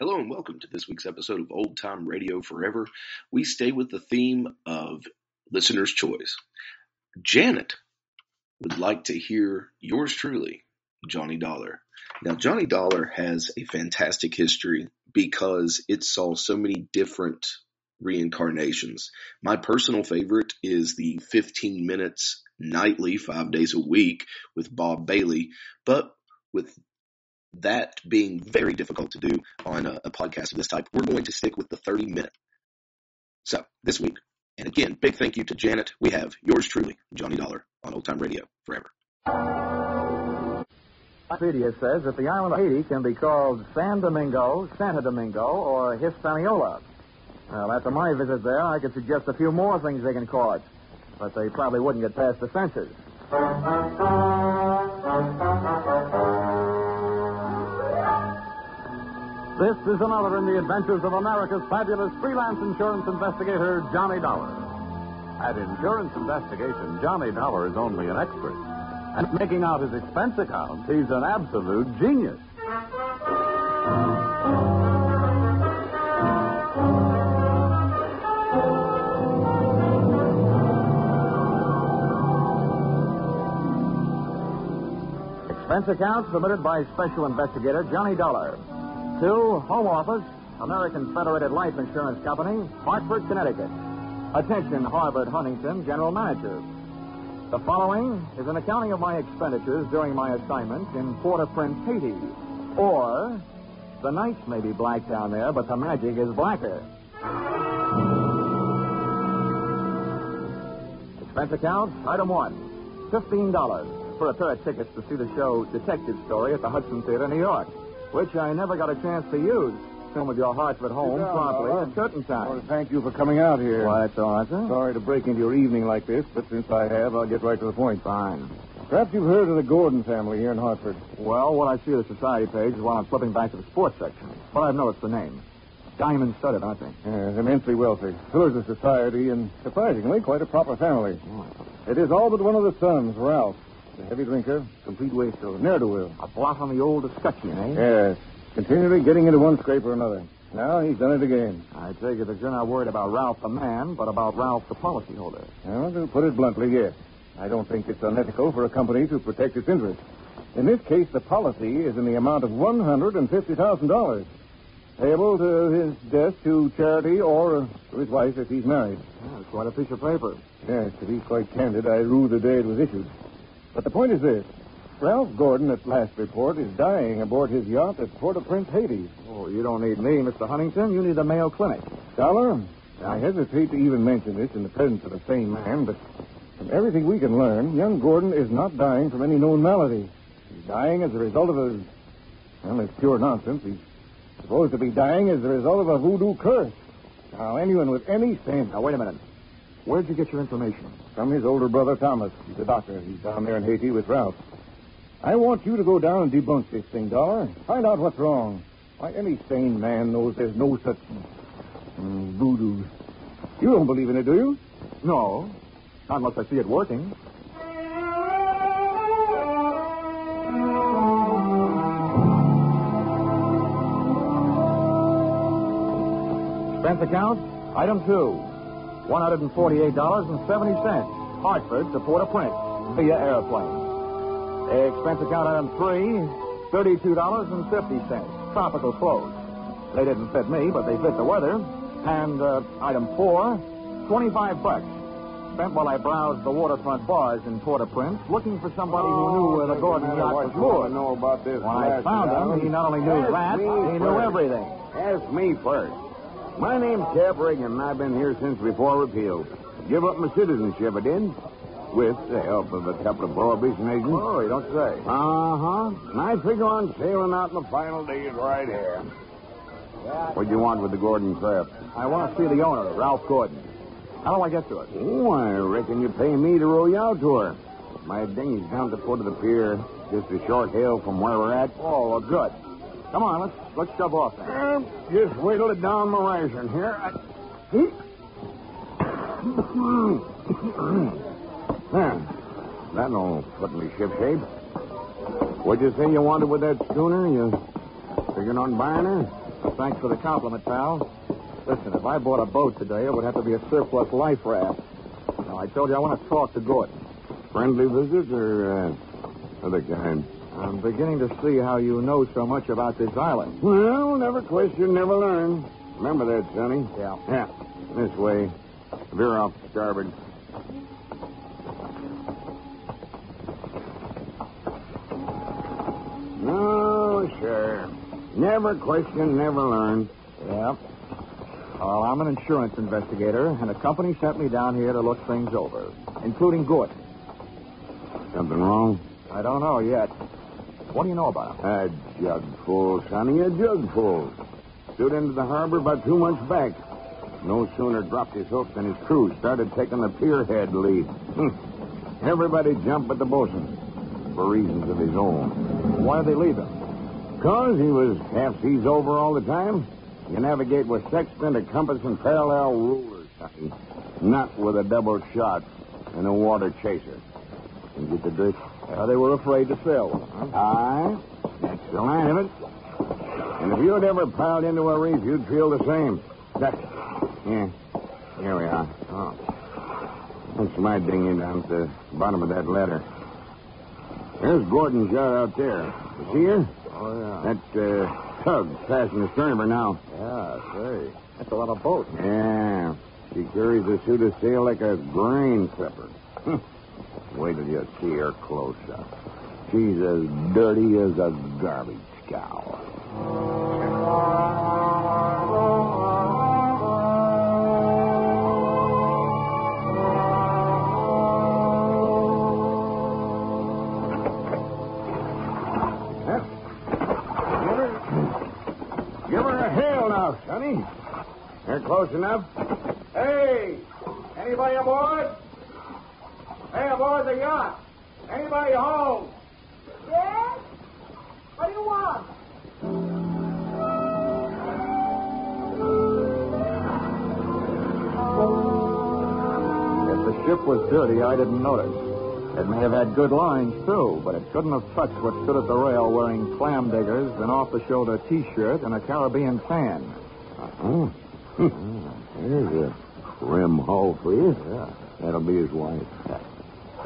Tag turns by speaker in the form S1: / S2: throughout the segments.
S1: Hello and welcome to this week's episode of Old Time Radio Forever. We stay with the theme of listener's choice. Janet would like to hear yours truly, Johnny Dollar. Now, Johnny Dollar has a fantastic history because it saw so many different reincarnations. My personal favorite is the 15 minutes nightly, five days a week with Bob Bailey, but with that being very difficult to do on a, a podcast of this type, we're going to stick with the 30 minute. So this week, and again, big thank you to Janet. We have yours truly, Johnny Dollar, on Old Time Radio forever.
S2: Wikipedia says that the island of Haiti can be called San Domingo, Santa Domingo, or Hispaniola. Well, after my visit there, I could suggest a few more things they can call it, but they probably wouldn't get past the censors. This is another in the adventures of America's fabulous freelance insurance investigator, Johnny Dollar. At Insurance Investigation, Johnny Dollar is only an expert. And making out his expense account, he's an absolute genius. Expense account submitted by Special Investigator Johnny Dollar. To Home Office, American Federated Life Insurance Company, Hartford, Connecticut. Attention, Harvard Huntington, General Manager. The following is an accounting of my expenditures during my assignment in Port-au-Prince, Haiti. Or, the nights may be black down there, but the magic is blacker. Expense account, item one, $15 for a pair of tickets to see the show Detective Story at the Hudson Theater, New York, which I never got a chance to use. Come with your Hartford home
S3: down,
S2: promptly
S3: Dollar.
S2: at certain
S3: I want
S2: time.
S3: to thank you for coming out here.
S2: Why, that's all right, sir.
S3: Sorry to break into your evening like this, but since I have, I'll get right to the point.
S2: Fine.
S3: Perhaps you've heard of the Gordon family here in Hartford.
S2: Well, what I see of the society page is while I'm flipping back to the sports section. But I've noticed the name. Diamond studded, aren't they?
S3: Yes, immensely wealthy. Pillars of society and, surprisingly, quite a proper family. Oh, it is all but one of the sons, Ralph. A heavy drinker, complete wastrel, ne'er-do-well.
S2: A blot on the old escutcheon, eh?
S3: Yes, continually getting into one scrape or another. Now he's done it again.
S2: I take it that you're not worried about Ralph the man, but about Ralph the policyholder.
S3: Well, to put it bluntly, yes. I don't think it's unethical for a company to protect its interests. In this case, the policy is in the amount of $150,000, payable to his death to charity or uh, to his wife if he's married.
S2: Yeah, quite a piece of paper.
S3: Yes, to be quite candid, I rue the day it was issued. But the point is this. Ralph Gordon, at last report, is dying aboard his yacht at Port-au-Prince, Haiti.
S2: Oh, you don't need me, Mr. Huntington. You need the Mayo Clinic.
S3: Dollar, I hesitate to even mention this in the presence of a sane man, but from everything we can learn, young Gordon is not dying from any known malady. He's dying as a result of a. Well, it's pure nonsense. He's supposed to be dying as a result of a voodoo curse. Now, anyone with any sense.
S2: Now, wait a minute. Where'd you get your information?
S3: From his older brother, Thomas. He's a doctor. He's down there in Haiti with Ralph. I want you to go down and debunk this thing, Dollar. Find out what's wrong. Why, any sane man knows there's no such mm, voodoo. You don't believe in it, do you?
S2: No. Not unless I see it working. Expense account, item two. $148.70. Hartford to Port-au-Prince via airplane. Expense account item three, $32.50. Tropical clothes. They didn't fit me, but they fit the weather. And uh, item four, 25 bucks. Spent while I browsed the waterfront bars in Port-au-Prince, looking for somebody who knew where the Gordon yacht was moored.
S3: know about this.
S2: When I found him, he not only knew that, he knew everything.
S4: Ask me first. My name's Cap Reagan, and I've been here since before repeal. Give up my citizenship, I did. With the help of a couple of prohibition agents.
S2: Oh, you don't say.
S4: Uh huh. And I figure on sailing out in the final days right here. What do you want with the Gordon craft?
S2: I want to see the owner, Ralph Gordon. How do I get to it?
S4: Oh, I reckon you pay me to row you out to her. My dinghy's down at the foot of the pier, just a short hill from where we're at.
S2: Oh, well, good. Come on, let's let's shove off then.
S4: Just wiggle it down my ration here. I... there. That'll put me ship shape. What'd you say you wanted with that schooner? You figuring on buying her?
S2: Thanks for the compliment, pal. Listen, if I bought a boat today, it would have to be a surplus life raft. Now, I told you I want to talk to Gordon.
S4: Friendly visit or uh, other kind?
S2: I'm beginning to see how you know so much about this island.
S4: Well, never question, never learn. Remember that, Sonny?
S2: Yeah.
S4: Yeah. This way. Veer off starboard. No, sure. Never question, never learn.
S2: Yep. Well, I'm an insurance investigator, and a company sent me down here to look things over, including Gordon.
S4: Something wrong?
S2: I don't know yet. What do you know about him?
S4: A jugful, Sonny, a jugful. Stood into the harbor about two months back. No sooner dropped his hook than his crew started taking the pierhead lead. Hmm. Everybody jumped but the bosun, for reasons of his own.
S2: Why did they leave him?
S4: Because he was half seas over all the time. You navigate with sextant, a compass, and parallel rulers, Sonny. Not with a double shot and a water chaser. You get the drift?
S2: Uh, they were afraid to. Huh?
S4: Aye, that's the line of it. And if you'd ever piled into a reef, you'd feel the same. That, yeah, here we are.
S2: Oh.
S4: That's my dinghy down at the bottom of that ladder. There's Gordon's yacht out there. You see her?
S2: Oh, yeah.
S4: That uh, tug passing the stern of her now.
S2: Yeah, say. That's a lot of boats.
S4: Yeah, she carries a suit of sail like a grain clipper. Wait till you see her close up. She's as dirty as a garbage cow. Give her, a hail now, Sonny. They're close enough.
S2: Hey! Anybody aboard? Hey, aboard the yacht. Anybody home?
S5: Yes? What do you want?
S2: If the ship was dirty, I didn't notice. It may have had good lines, too, but it couldn't have touched what stood at the rail wearing clam diggers, an off-the-shoulder T-shirt, and a Caribbean tan.
S4: Uh-huh. There's a rim hull for you.
S2: Yeah.
S4: That'll be his wife.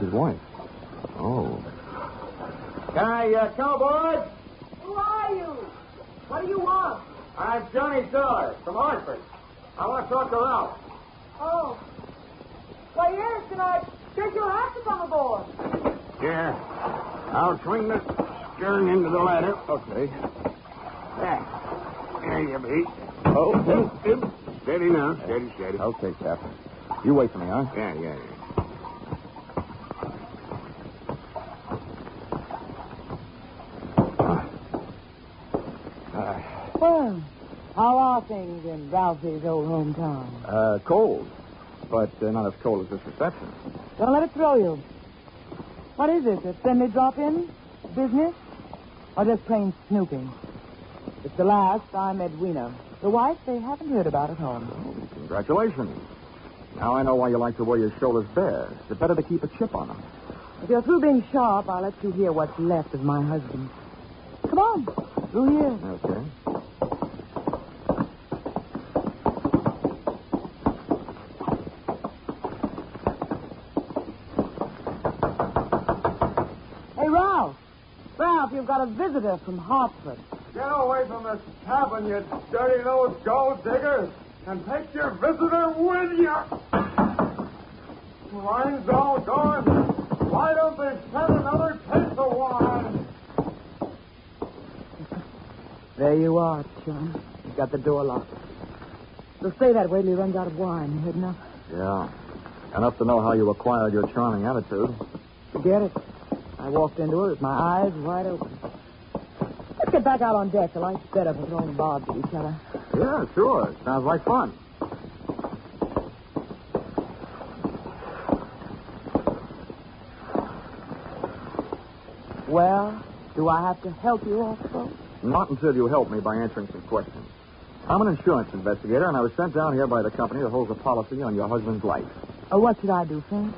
S2: His wife. Oh.
S6: Can I uh, come aboard?
S5: Who are you? What do you want?
S6: I'm Johnny Dollar from Hartford. I want to talk to Ralph.
S5: Oh. Well, yes, and I guess you'll have to come aboard.
S4: Here. I'll swing the stern into the ladder.
S2: Okay.
S4: There. There you be.
S2: Oh,
S4: Steady now. Steady, steady.
S2: Okay, Cap. You wait for me, huh?
S4: Yeah, yeah, yeah.
S5: Well, how are things in Ralphie's old hometown?
S2: Uh, cold. But uh, not as cold as this reception.
S5: Don't let it throw you. What is it? A friendly drop-in? Business? Or just plain snooping? It's the last. I'm Edwina. The wife they haven't heard about at home.
S2: Oh, congratulations. Now I know why you like to wear your shoulders bare. It's better to keep a chip on them.
S5: If you're through being sharp, I'll let you hear what's left of my husband. Come on. Through here.
S2: Okay.
S5: Got a visitor from Hartford.
S6: Get away from this cabin, you dirty little gold digger, and take your visitor with you. Wine's all gone. Why don't they send another case of wine?
S5: There you are, John. You've got the door locked. It'll stay that way till he runs out of wine. You heard enough?
S2: Yeah. Enough to know how you acquired your charming attitude.
S5: Forget it. I walked into it with my eyes wide open. Let's get back out on deck. The light's better for throwing bobs at each other.
S2: Yeah, sure. Sounds like fun.
S5: Well, do I have to help you also?
S2: Not until you help me by answering some questions. I'm an insurance investigator, and I was sent down here by the company that holds a policy on your husband's life.
S5: Or what should I do, Frank?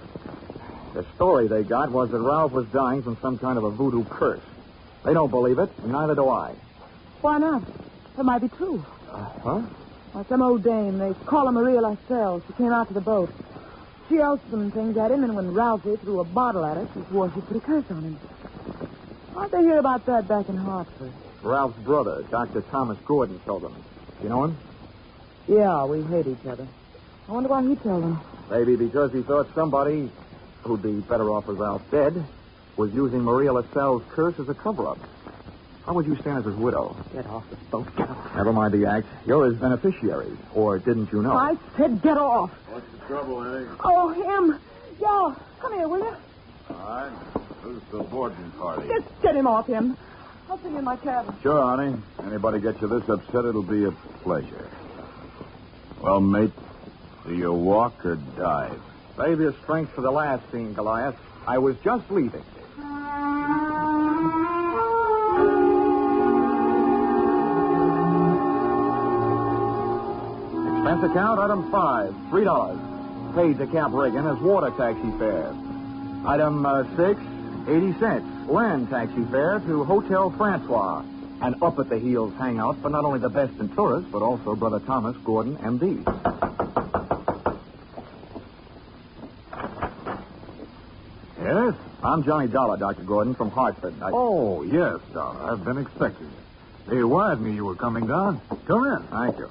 S2: The story they got was that Ralph was dying from some kind of a voodoo curse. They don't believe it, and neither do I.
S5: Why not? That might be true.
S2: Uh, huh?
S5: Well, some old dame, they call her Maria Lascelles. She came out to the boat. She else some things at him, and when Ralphie threw a bottle at her, she swore she'd put a curse on him. How'd they hear about that back in Hartford?
S2: Ralph's brother, Dr. Thomas Gordon, told them. You know him?
S5: Yeah, we hate each other. I wonder why he told them.
S2: Maybe because he thought somebody, who'd be better off with Ralph dead, was using Maria Lascelles' curse as a cover-up. How would you stand as his widow?
S5: Get off the boat. Get off.
S2: Never mind the act. You're his beneficiary. Or didn't you know?
S5: I said get off.
S3: What's the trouble, Eddie?
S5: Oh, him. Yo, come here, will you?
S3: All right. Who's the boarding party?
S5: Just get him off him. I'll see you in my cabin.
S3: Sure, honey. Anybody get you this upset, it'll be a pleasure. Well, mate, do you walk or dive?
S2: Save your strength for the last scene, Goliath. I was just leaving. Expense account, item five, three dollars. Paid to Cap Reagan as water taxi fare. Item uh, six, eighty cents. Land taxi fare to Hotel Francois. An up at the heels hangout for not only the best in tourists, but also Brother Thomas Gordon, M.D.
S3: Yes?
S2: I'm Johnny Dollar, Dr. Gordon, from Hartford. I...
S3: Oh, yes, Dollar. I've been expecting you. They wired me you were coming down. Come in.
S2: Thank you.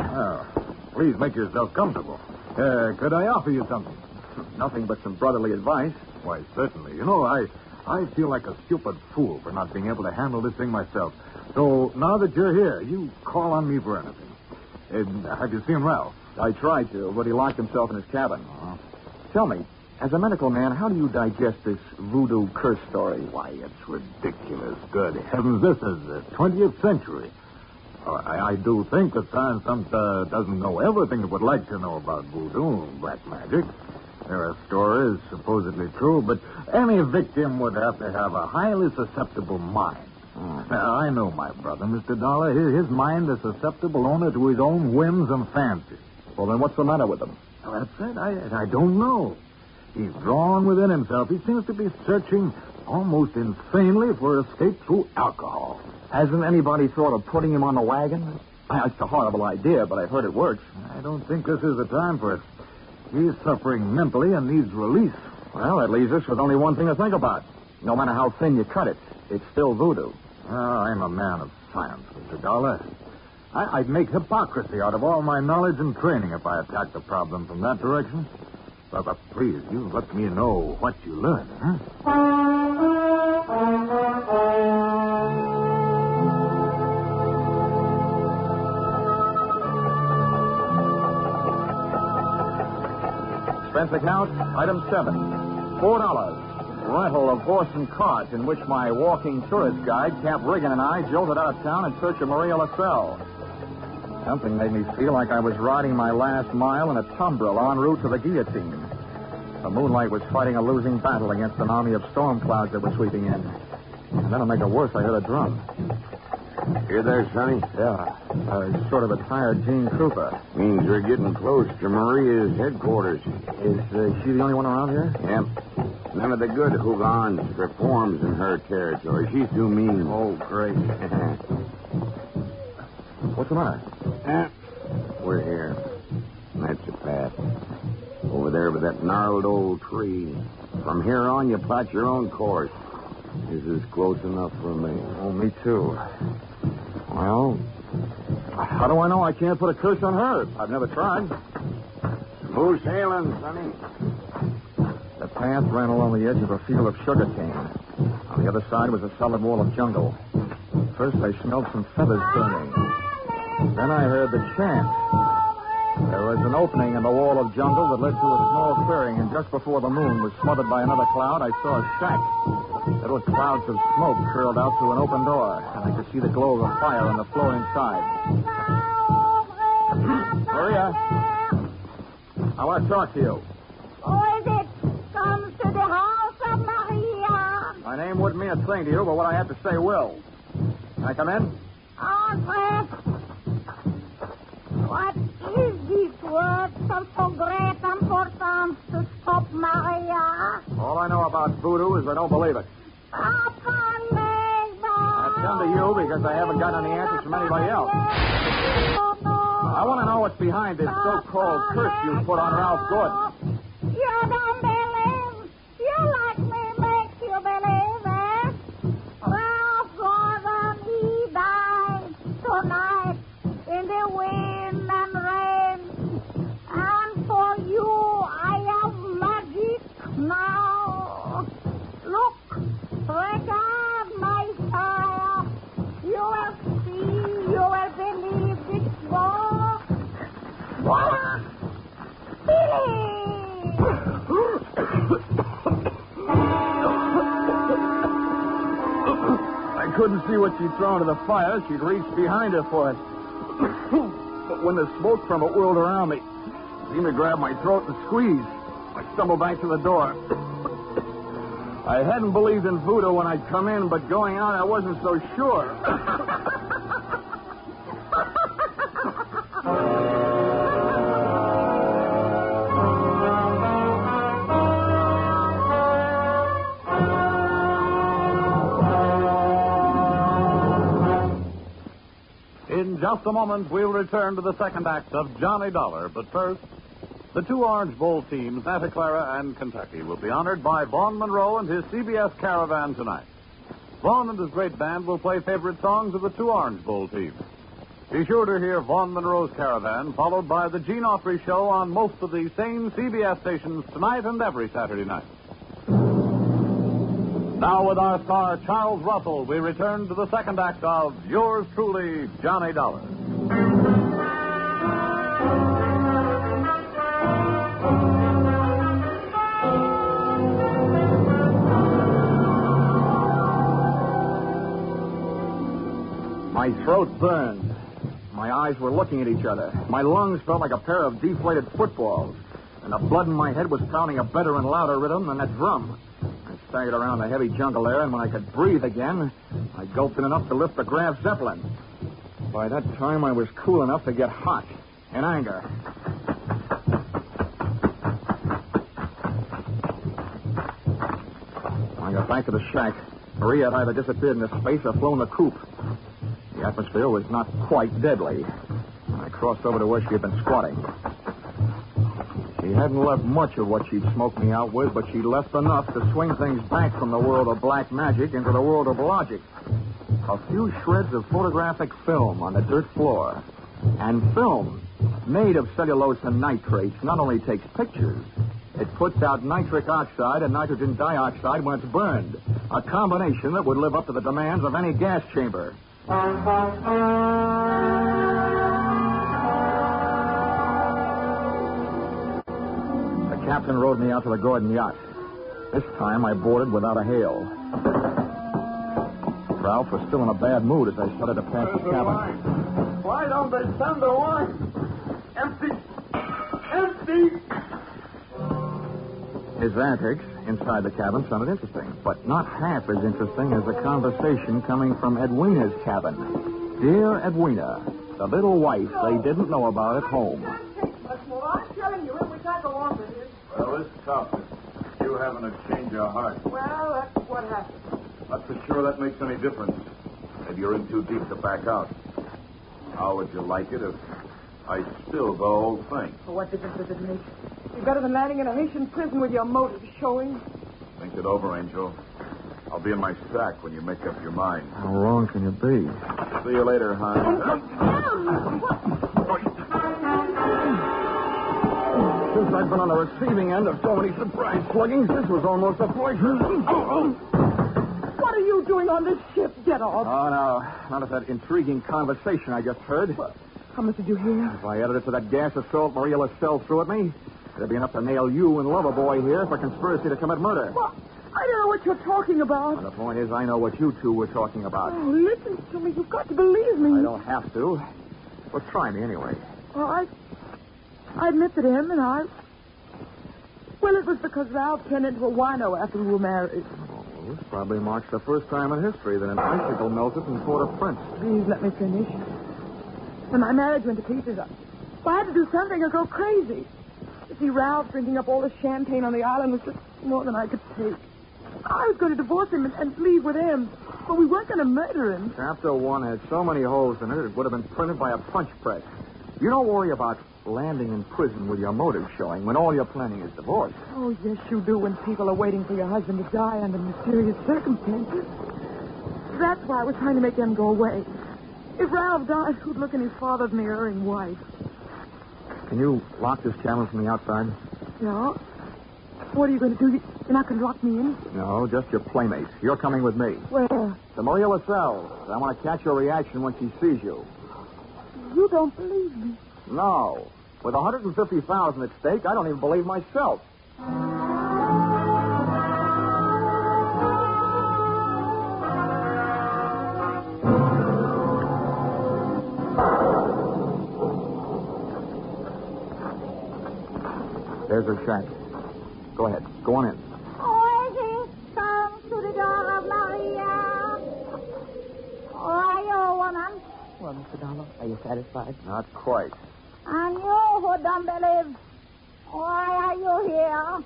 S3: Oh, please make yourself comfortable. Uh, could I offer you something?
S2: Nothing but some brotherly advice.
S3: Why, certainly. You know, I I feel like a stupid fool for not being able to handle this thing myself. So now that you're here, you call on me for anything. And have you seen Ralph?
S2: I tried to, but he locked himself in his cabin. Tell me, as a medical man, how do you digest this voodoo curse story?
S3: Why, it's ridiculous. Good heavens, this is the 20th century. Uh, I, I do think that Science uh, doesn't know everything it would like to know about voodoo and black magic. There are stories supposedly true, but any victim would have to have a highly susceptible mind. Now, I know my brother, Mr. Dollar. His, his mind is susceptible only to his own whims and fancies.
S2: Well, then what's the matter with him?
S3: Well, that's it. I, I don't know. He's drawn within himself. He seems to be searching almost insanely for escape through alcohol.
S2: Hasn't anybody thought of putting him on the wagon? It's a horrible idea, but I've heard it works.
S3: I don't think this is the time for it. He's suffering mentally and needs release.
S2: Well, that leaves us with only one thing to think about. No matter how thin you cut it, it's still voodoo.
S3: Oh, I'm a man of science, Mr. Dollar. I, I'd make hypocrisy out of all my knowledge and training if I attacked the problem from that direction. But please, you let me know what you learned, huh?
S2: Expense account, item seven. Four dollars. Rental of horse and cart in which my walking tourist guide, Cap Riggin, and I jolted out of town in search of Maria Lascelles. Something made me feel like I was riding my last mile in a tumbril en route to the guillotine. The moonlight was fighting a losing battle against an army of storm clouds that were sweeping in. And then to make it worse, I heard a drum.
S3: You there, Sonny?
S2: Yeah, uh, sort of a tired Gene Krupa.
S3: Means we're getting close to Maria's headquarters.
S2: Is uh, she the only one around here?
S3: Yep. None of the good houngans reforms in her territory. She's too mean.
S2: Oh, great. What's the matter?
S3: Eh, We're here. That's the path. Over there by that gnarled old tree. From here on, you plot your own course. This is close enough for me.
S2: Oh, me too. Well, how do I know I can't put a curse on her? I've never tried.
S3: Smooth sailing, Sonny.
S2: The path ran along the edge of a field of sugar cane. On the other side was a solid wall of jungle. First, I smelled some feathers burning. Then I heard the chant. There was an opening in the wall of jungle that led to a small clearing, and just before the moon was smothered by another cloud, I saw a shack. Little clouds of smoke curled out through an open door, and I could see the glow of a fire on the floor inside. Maria, I want to talk to you.
S7: Who is it? Comes to the house of Maria.
S2: My name wouldn't mean a thing to you, but what I have to say will. Can I come in?
S7: Alfred. Is this word of so great importance to stop Maria?
S2: All I know about voodoo is I don't believe it.
S7: Upon me,
S2: I come to you because I haven't got any answers from anybody else. I want to know what's behind this so-called curse you put on Ralph Gordon.
S7: You don't believe. You like me make you believe, it. Ralph Gordon, he died tonight in the wind
S2: couldn't see what she'd thrown to the fire. She'd reached behind her for it. but when the smoke from it whirled around me, it seemed to grab my throat and squeeze. I stumbled back to the door. I hadn't believed in voodoo when I'd come in, but going out, I wasn't so sure.
S8: just a moment, we'll return to the second act of Johnny Dollar. But first, the two Orange Bowl teams, Santa Clara and Kentucky, will be honored by Vaughn Monroe and his CBS Caravan tonight. Vaughn and his great band will play favorite songs of the two Orange Bowl teams. Be sure to hear Vaughn Monroe's Caravan, followed by the Gene Autry Show on most of the same CBS stations tonight and every Saturday night. Now, with our star, Charles Russell, we return to the second act of Yours Truly, Johnny Dollar.
S2: My throat burned. My eyes were looking at each other. My lungs felt like a pair of deflated footballs. And the blood in my head was pounding a better and louder rhythm than that drum. Staggered around the heavy jungle there, and when I could breathe again, I gulped in enough to lift the Graf Zeppelin. By that time, I was cool enough to get hot in anger. I got back to the shack. Maria had either disappeared into space or flown the coop. The atmosphere was not quite deadly. I crossed over to where she had been squatting. She hadn't left much of what she'd smoked me out with, but she left enough to swing things back from the world of black magic into the world of logic. A few shreds of photographic film on the dirt floor. And film, made of cellulose and nitrates, not only takes pictures, it puts out nitric oxide and nitrogen dioxide when it's burned. A combination that would live up to the demands of any gas chamber. Captain rowed me out to the Gordon yacht. This time I boarded without a hail. Ralph was still in a bad mood as I started to pass the cabin.
S6: Why don't they send the wine? Empty. Empty.
S2: His antics inside the cabin sounded interesting, but not half as interesting as the conversation coming from Edwina's cabin. Dear Edwina, the little wife they didn't know about at home.
S5: I'm telling you, it was I go on with it.
S8: Well, it's tough. You having a change of heart.
S5: Well, that's what happened.
S8: Not for sure that makes any difference. Maybe you're in too deep to back out. How would you like it if I spilled the whole thing?
S5: Well, what difference does it make? You're better than landing in a Haitian prison with your motives showing.
S8: Think it over, Angel. I'll be in my sack when you make up your mind.
S2: How wrong can you be?
S8: See you later, hon.
S2: Oh, Since I've been on the receiving end of so many surprise sluggings, this was almost a pleasure.
S5: What are you doing on this ship? Get off.
S2: Oh, no. Not of that intriguing conversation I just heard.
S5: How much did you hear?
S2: If I added it to that gas assault Maria Lascelles threw at me, it'd be enough to nail you and Loverboy here for conspiracy to commit murder.
S5: Well, I don't know what you're talking about.
S2: And the point is, I know what you two were talking about.
S5: Oh, listen to me. You've got to believe me.
S2: I don't have to. Well, try me anyway.
S5: Well, I, I admit that him and I. Well, it was because Ralph turned into a wino after we were married.
S2: Well, this probably marks the first time in history that an icicle melted in Port-au-Prince.
S5: Please let me finish. When my marriage went to pieces, I, I had to do something or go crazy. You see, Ralph drinking up all the champagne on the island was just more than I could take. I was going to divorce him and, and leave with him, but we weren't going to murder him.
S2: Chapter one had so many holes in it, it would have been printed by a punch press. You don't worry about landing in prison with your motive showing when all you're planning is divorce.
S5: Oh, yes, you do when people are waiting for your husband to die under mysterious circumstances. That's why I was trying to make them go away. If Ralph died, who'd look in his father's mirroring wife?
S2: Can you lock this cabin from the outside?
S5: No. What are you going to do? You- You're not going to lock me in?
S2: No, just your playmates. You're coming with me.
S5: Where?
S2: To Maria Lascelles. I want to catch your reaction when she sees you.
S5: You don't believe me.
S2: No. With 150000 at stake, I don't even believe myself. There's her shack. Go ahead. Go on in.
S7: Oasis, come to the door of Maria. Oh, are you, woman?
S5: Well, Mr. Donald, are you satisfied?
S2: Not quite.
S7: You who don't believe, why are you here?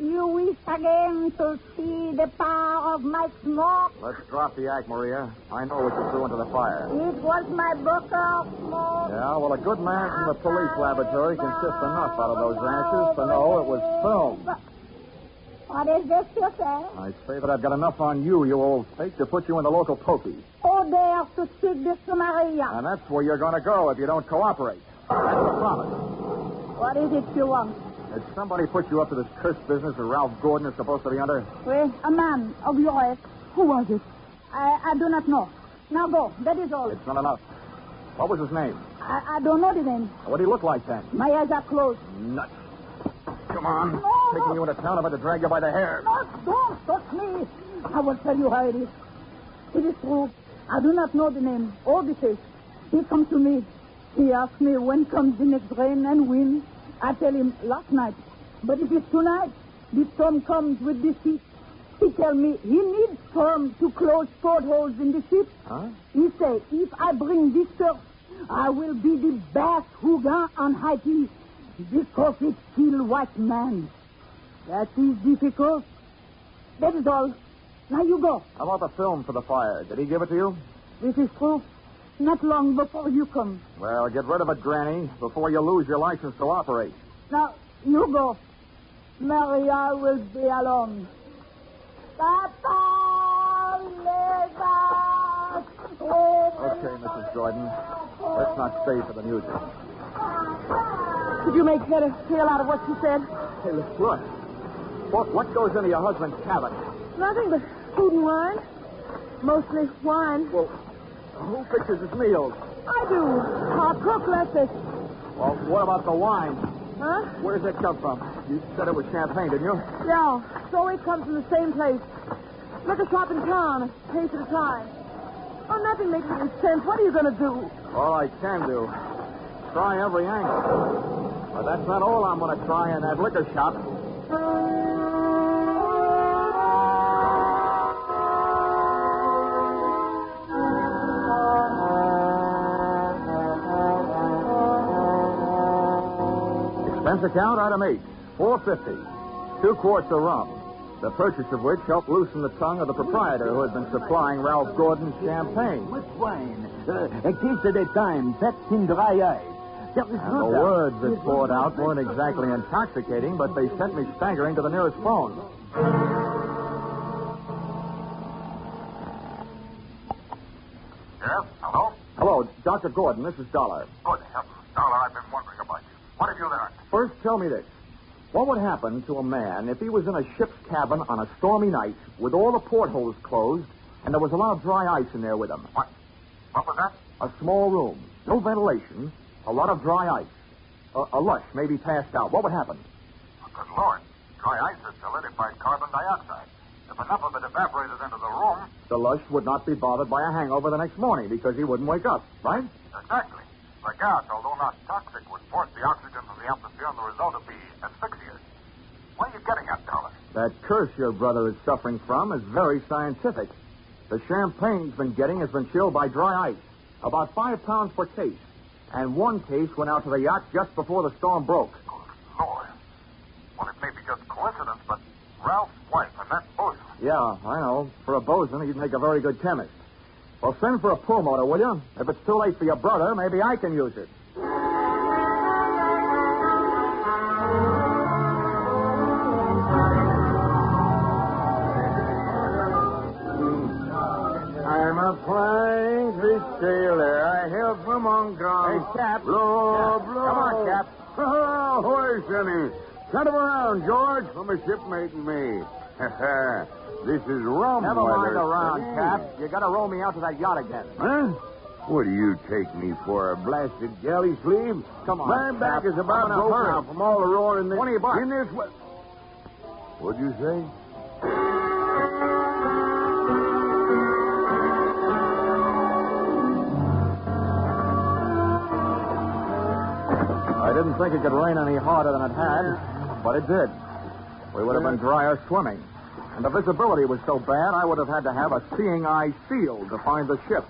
S7: You wish again to see the power of my smoke?
S2: Let's drop the act, Maria. I know what you threw into the fire.
S7: It was my book of smoke.
S2: Yeah, well, a good man from the police laboratory can sift enough out of those ashes to know it was film.
S7: What is this you say?
S2: I say that I've got enough on you, you old fake, to put you in the local pokey.
S7: Dares to speak this to Maria?
S2: And that's where you're going to go if you don't cooperate. That's the promise.
S7: What is it you want?
S2: Did somebody put you up to this cursed business that Ralph Gordon is supposed to be under?
S7: Well, a man of your age.
S5: Who was it?
S7: I, I do not know. Now go. That is all.
S2: It's not enough. What was his name?
S7: I, I don't know the name.
S2: What did he look like then?
S7: My eyes are closed.
S2: Nuts. Come on.
S7: No,
S2: Taking
S7: no.
S2: you into town, I'm going to drag you by the hair.
S7: No, don't touch me. I will tell you how it is. It is true. I do not know the name or the face. He comes to me. He asks me when comes the next rain and wind. I tell him last night. But if it's tonight, the storm comes with the sea. He tell me he needs storm to close portholes in the ship.
S2: Huh?
S7: He say, if I bring this surf, I will be the best houngan on Haiti because it's still white man. That is difficult. That is all. Now you go.
S2: How about the film for the fire? Did he give it to you?
S7: This is true. Not long before you come.
S2: Well, get rid of it, Granny, before you lose your license to operate.
S7: Now, you go. Mary, I will be alone. Papa, Leva.
S2: Okay, Mrs. Gordon. Let's not stay for the music.
S5: Did you make head or tail out of what she said?
S2: Hey, look, look. What, what goes into your husband's cabin?
S5: Nothing but food and wine. Mostly wine.
S2: Well, who fixes his meals?
S5: I do. Our cook left us.
S2: Well, what about the wine?
S5: Huh?
S2: Where does it come from? You said it was champagne, didn't you?
S5: Yeah. So it comes from the same place. Liquor shop in town. Case at a time. Oh, nothing makes any sense. What are you going to do?
S2: All I can do. Try every angle. But that's not all I'm going to try in that liquor shop. Um, Expense account, item eight, four fifty, two quarts of rum. The purchase of which helped loosen the tongue of the proprietor who had been supplying Ralph Gordon's champagne.
S9: Much wine. Uh, a case at a time. That's in dry ice. There is
S2: And the words that poured out weren't exactly intoxicating, but they sent me staggering to the nearest phone.
S10: Yes? Hello?
S2: Hello, Dr. Gordon. This is Dollar.
S10: Good heavens, Dollar, I've been wondering about you. What have you learned?
S2: First, tell me this. What would happen to a man if he was in a ship's cabin on a stormy night with all the portholes closed and there was a lot of dry ice in there with him?
S10: What? What was that?
S2: A small room, no ventilation, a lot of dry ice. A, a lush, maybe passed out. What would happen?
S10: Good Lord. Dry ice is solidified carbon dioxide. If enough of it evaporated into the room,
S2: The lush would not be bothered by a hangover the next morning because he wouldn't wake up, right?
S10: exactly. The gas, although not toxic, would force the oxygen from the empty
S2: That curse your brother is suffering from is very scientific. The champagne he's been getting has been chilled by dry ice, about five pounds per case. And one case went out to the yacht just before the storm broke.
S11: Oh, Lord. Well, it may be just coincidence, but Ralph's wife and that bosun.
S2: Yeah, I know. For a bosun, he'd make a very good chemist. Well, send for a pulmotor, will you? If it's too late for your brother, maybe I can use it.
S4: Flying sailor. I hail from Hong Kong.
S2: Hey, Cap.
S4: Blow, blow.
S2: Come on, Cap.
S4: Oh, where's Sonny? Send him around, George, for my shipmate and me. this is rum
S2: Never mind
S4: weather,
S2: around,
S4: Sonny.
S2: Cap. You gotta row me out to that yacht again.
S4: Huh? What do you take me for, a blasted galley sleeve?
S2: Come on,
S4: My back
S2: Cap.
S4: is about
S2: I'm in a
S4: broke
S2: hurry.
S4: now from all the rowing in this.
S2: 20 bucks.
S4: In this. What'd you say?
S2: Didn't think it could rain any harder than it had, but it did. We would have been drier swimming. And the visibility was so bad, I would have had to have a seeing eye seal to find the ship.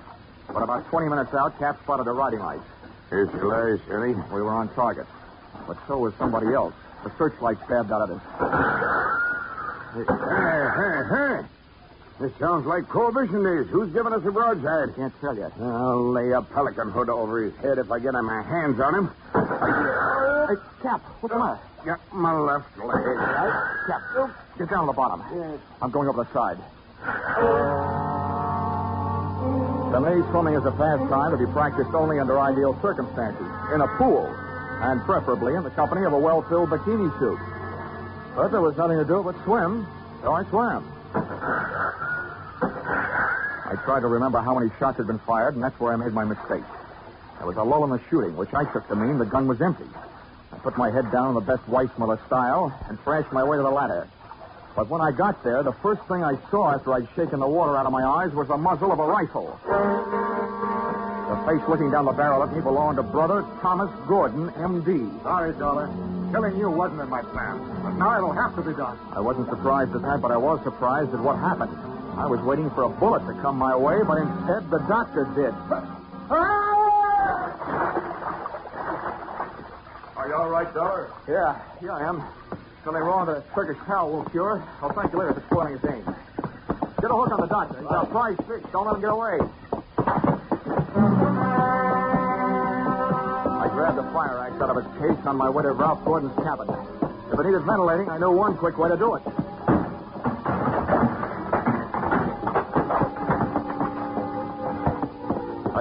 S2: But about 20 minutes out, Cap spotted a riding light.
S4: Here's your lie, Sonny.
S2: We were on target. But so was somebody else. The searchlight stabbed out at us.
S4: Hey, hey, hey. This sounds like Prohibition days. Who's giving us a broadside?
S2: I Can't tell yet.
S4: I'll lay a pelican hood over his head if I get my hands on him.
S2: Uh, hey, Cap, what's the uh, matter?
S4: Got my left leg.
S2: Cap, get down to the bottom. Yes. I'm going over the side. To me, swimming is a pastime to be practiced only under ideal circumstances, in a pool, and preferably in the company of a well-filled bikini suit. But there was nothing to do but swim, so I swam. I tried to remember how many shots had been fired, and that's where I made my mistake. There was a lull in the shooting, which I took to mean the gun was empty. I put my head down in the best Weissmuller style and thrashed my way to the ladder. But when I got there, the first thing I saw after I'd shaken the water out of my eyes was the muzzle of a rifle. The face looking down the barrel at me belonged to brother Thomas Gordon, M.D.
S1: Sorry, Dollar. Killing you wasn't in my plan. But now it'll have to be done.
S2: I wasn't surprised at that, but I was surprised at what happened. I was waiting for a bullet to come my way, but instead the doctor did.
S1: Are you all right, Dollar?
S2: Yeah, here I am. Something wrong with the Turkish towel won't cure. I'll thank you later for spoiling his game. Get a hook on the doctor. He's our prize fish. Don't let him get away. I grabbed a fire axe out of its case on my way to Ralph Gordon's cabin. If it needed ventilating, I knew one quick way to do it.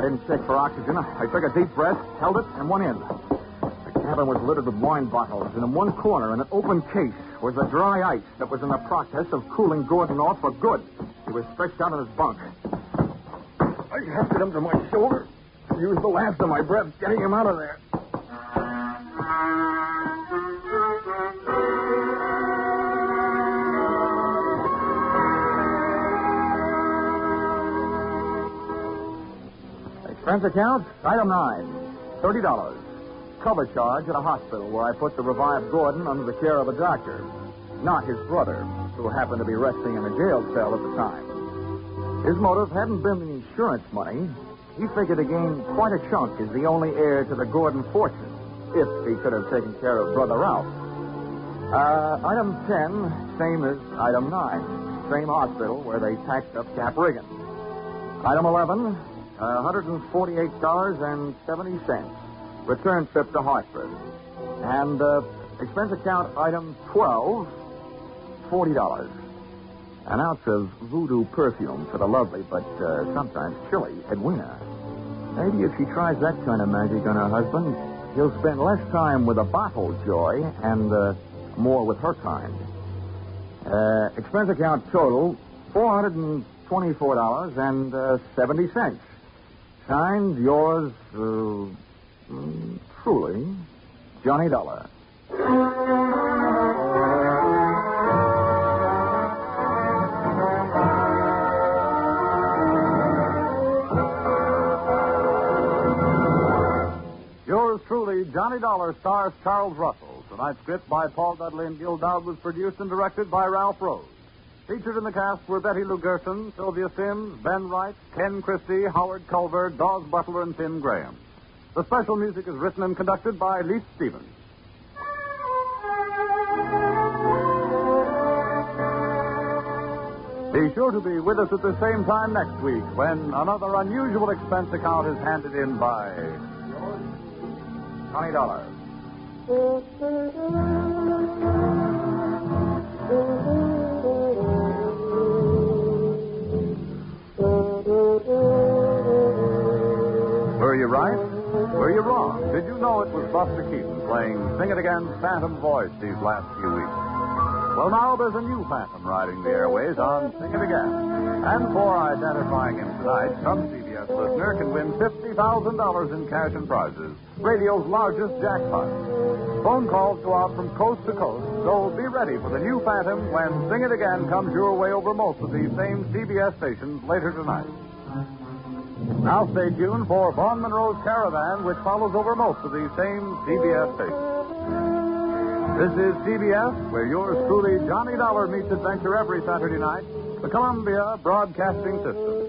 S2: Didn't check for oxygen. I took a deep breath, held it, and went in. The cabin was littered with wine bottles, and in one corner, in an open case, was the dry ice that was in the process of cooling Gordon off for good. He was stretched out in his bunk. I hefted him to my shoulder, used the last of my breath getting him out of there. Expense account, item nine, thirty dollars. Cover charge at a hospital where I put the revived Gordon under the care of a doctor, not his brother, who happened to be resting in a jail cell at the time. His motive hadn't been the insurance money. He figured to gain quite a chunk as the only heir to the Gordon fortune, if he could have taken care of Brother Ralph. Uh, item 10, same as item 9. Same hospital where they tacked up Cap Riggin. Item 11, uh, $148.70. Return trip to Hartford. And uh, expense account item 12, $40. An ounce of voodoo perfume for the lovely but uh, sometimes chilly Edwina. Maybe if she tries that kind of magic on her husband, he'll spend less time with a bottle joy and uh, more with her kind. Uh, expense account total $424.70. Signed, yours uh, mm, truly, Johnny Dollar.
S8: Yours truly, Johnny Dollar stars Charles Russell. Tonight's script by Paul Dudley and Gil Doud was produced and directed by Ralph Rose. Featured in the cast were Betty Lou Gerson, Sylvia Sims, Ben Wright, Ken Christie, Howard Culver, Daws Butler, and Tim Graham. The special music is written and conducted by Leith Stevens. Be sure to be with us at the same time next week when another unusual expense account is handed in by Johnny Dollar. Were you wrong? Did you know it was Buster Keaton playing Sing It Again's Phantom Voice these last few weeks? Well, now there's a new Phantom riding the airways on Sing It Again. And for identifying him tonight, some CBS listener can win $50,000 in cash and prizes, radio's largest jackpot. Phone calls go out from coast to coast, so be ready for the new Phantom when Sing It Again comes your way over most of these same CBS stations later tonight. Now stay tuned for Vaughn Monroe's Caravan, which follows over most of these same CBS stations. This is CBS, where yours truly, Johnny Dollar, meets adventure every Saturday night. The Columbia Broadcasting System.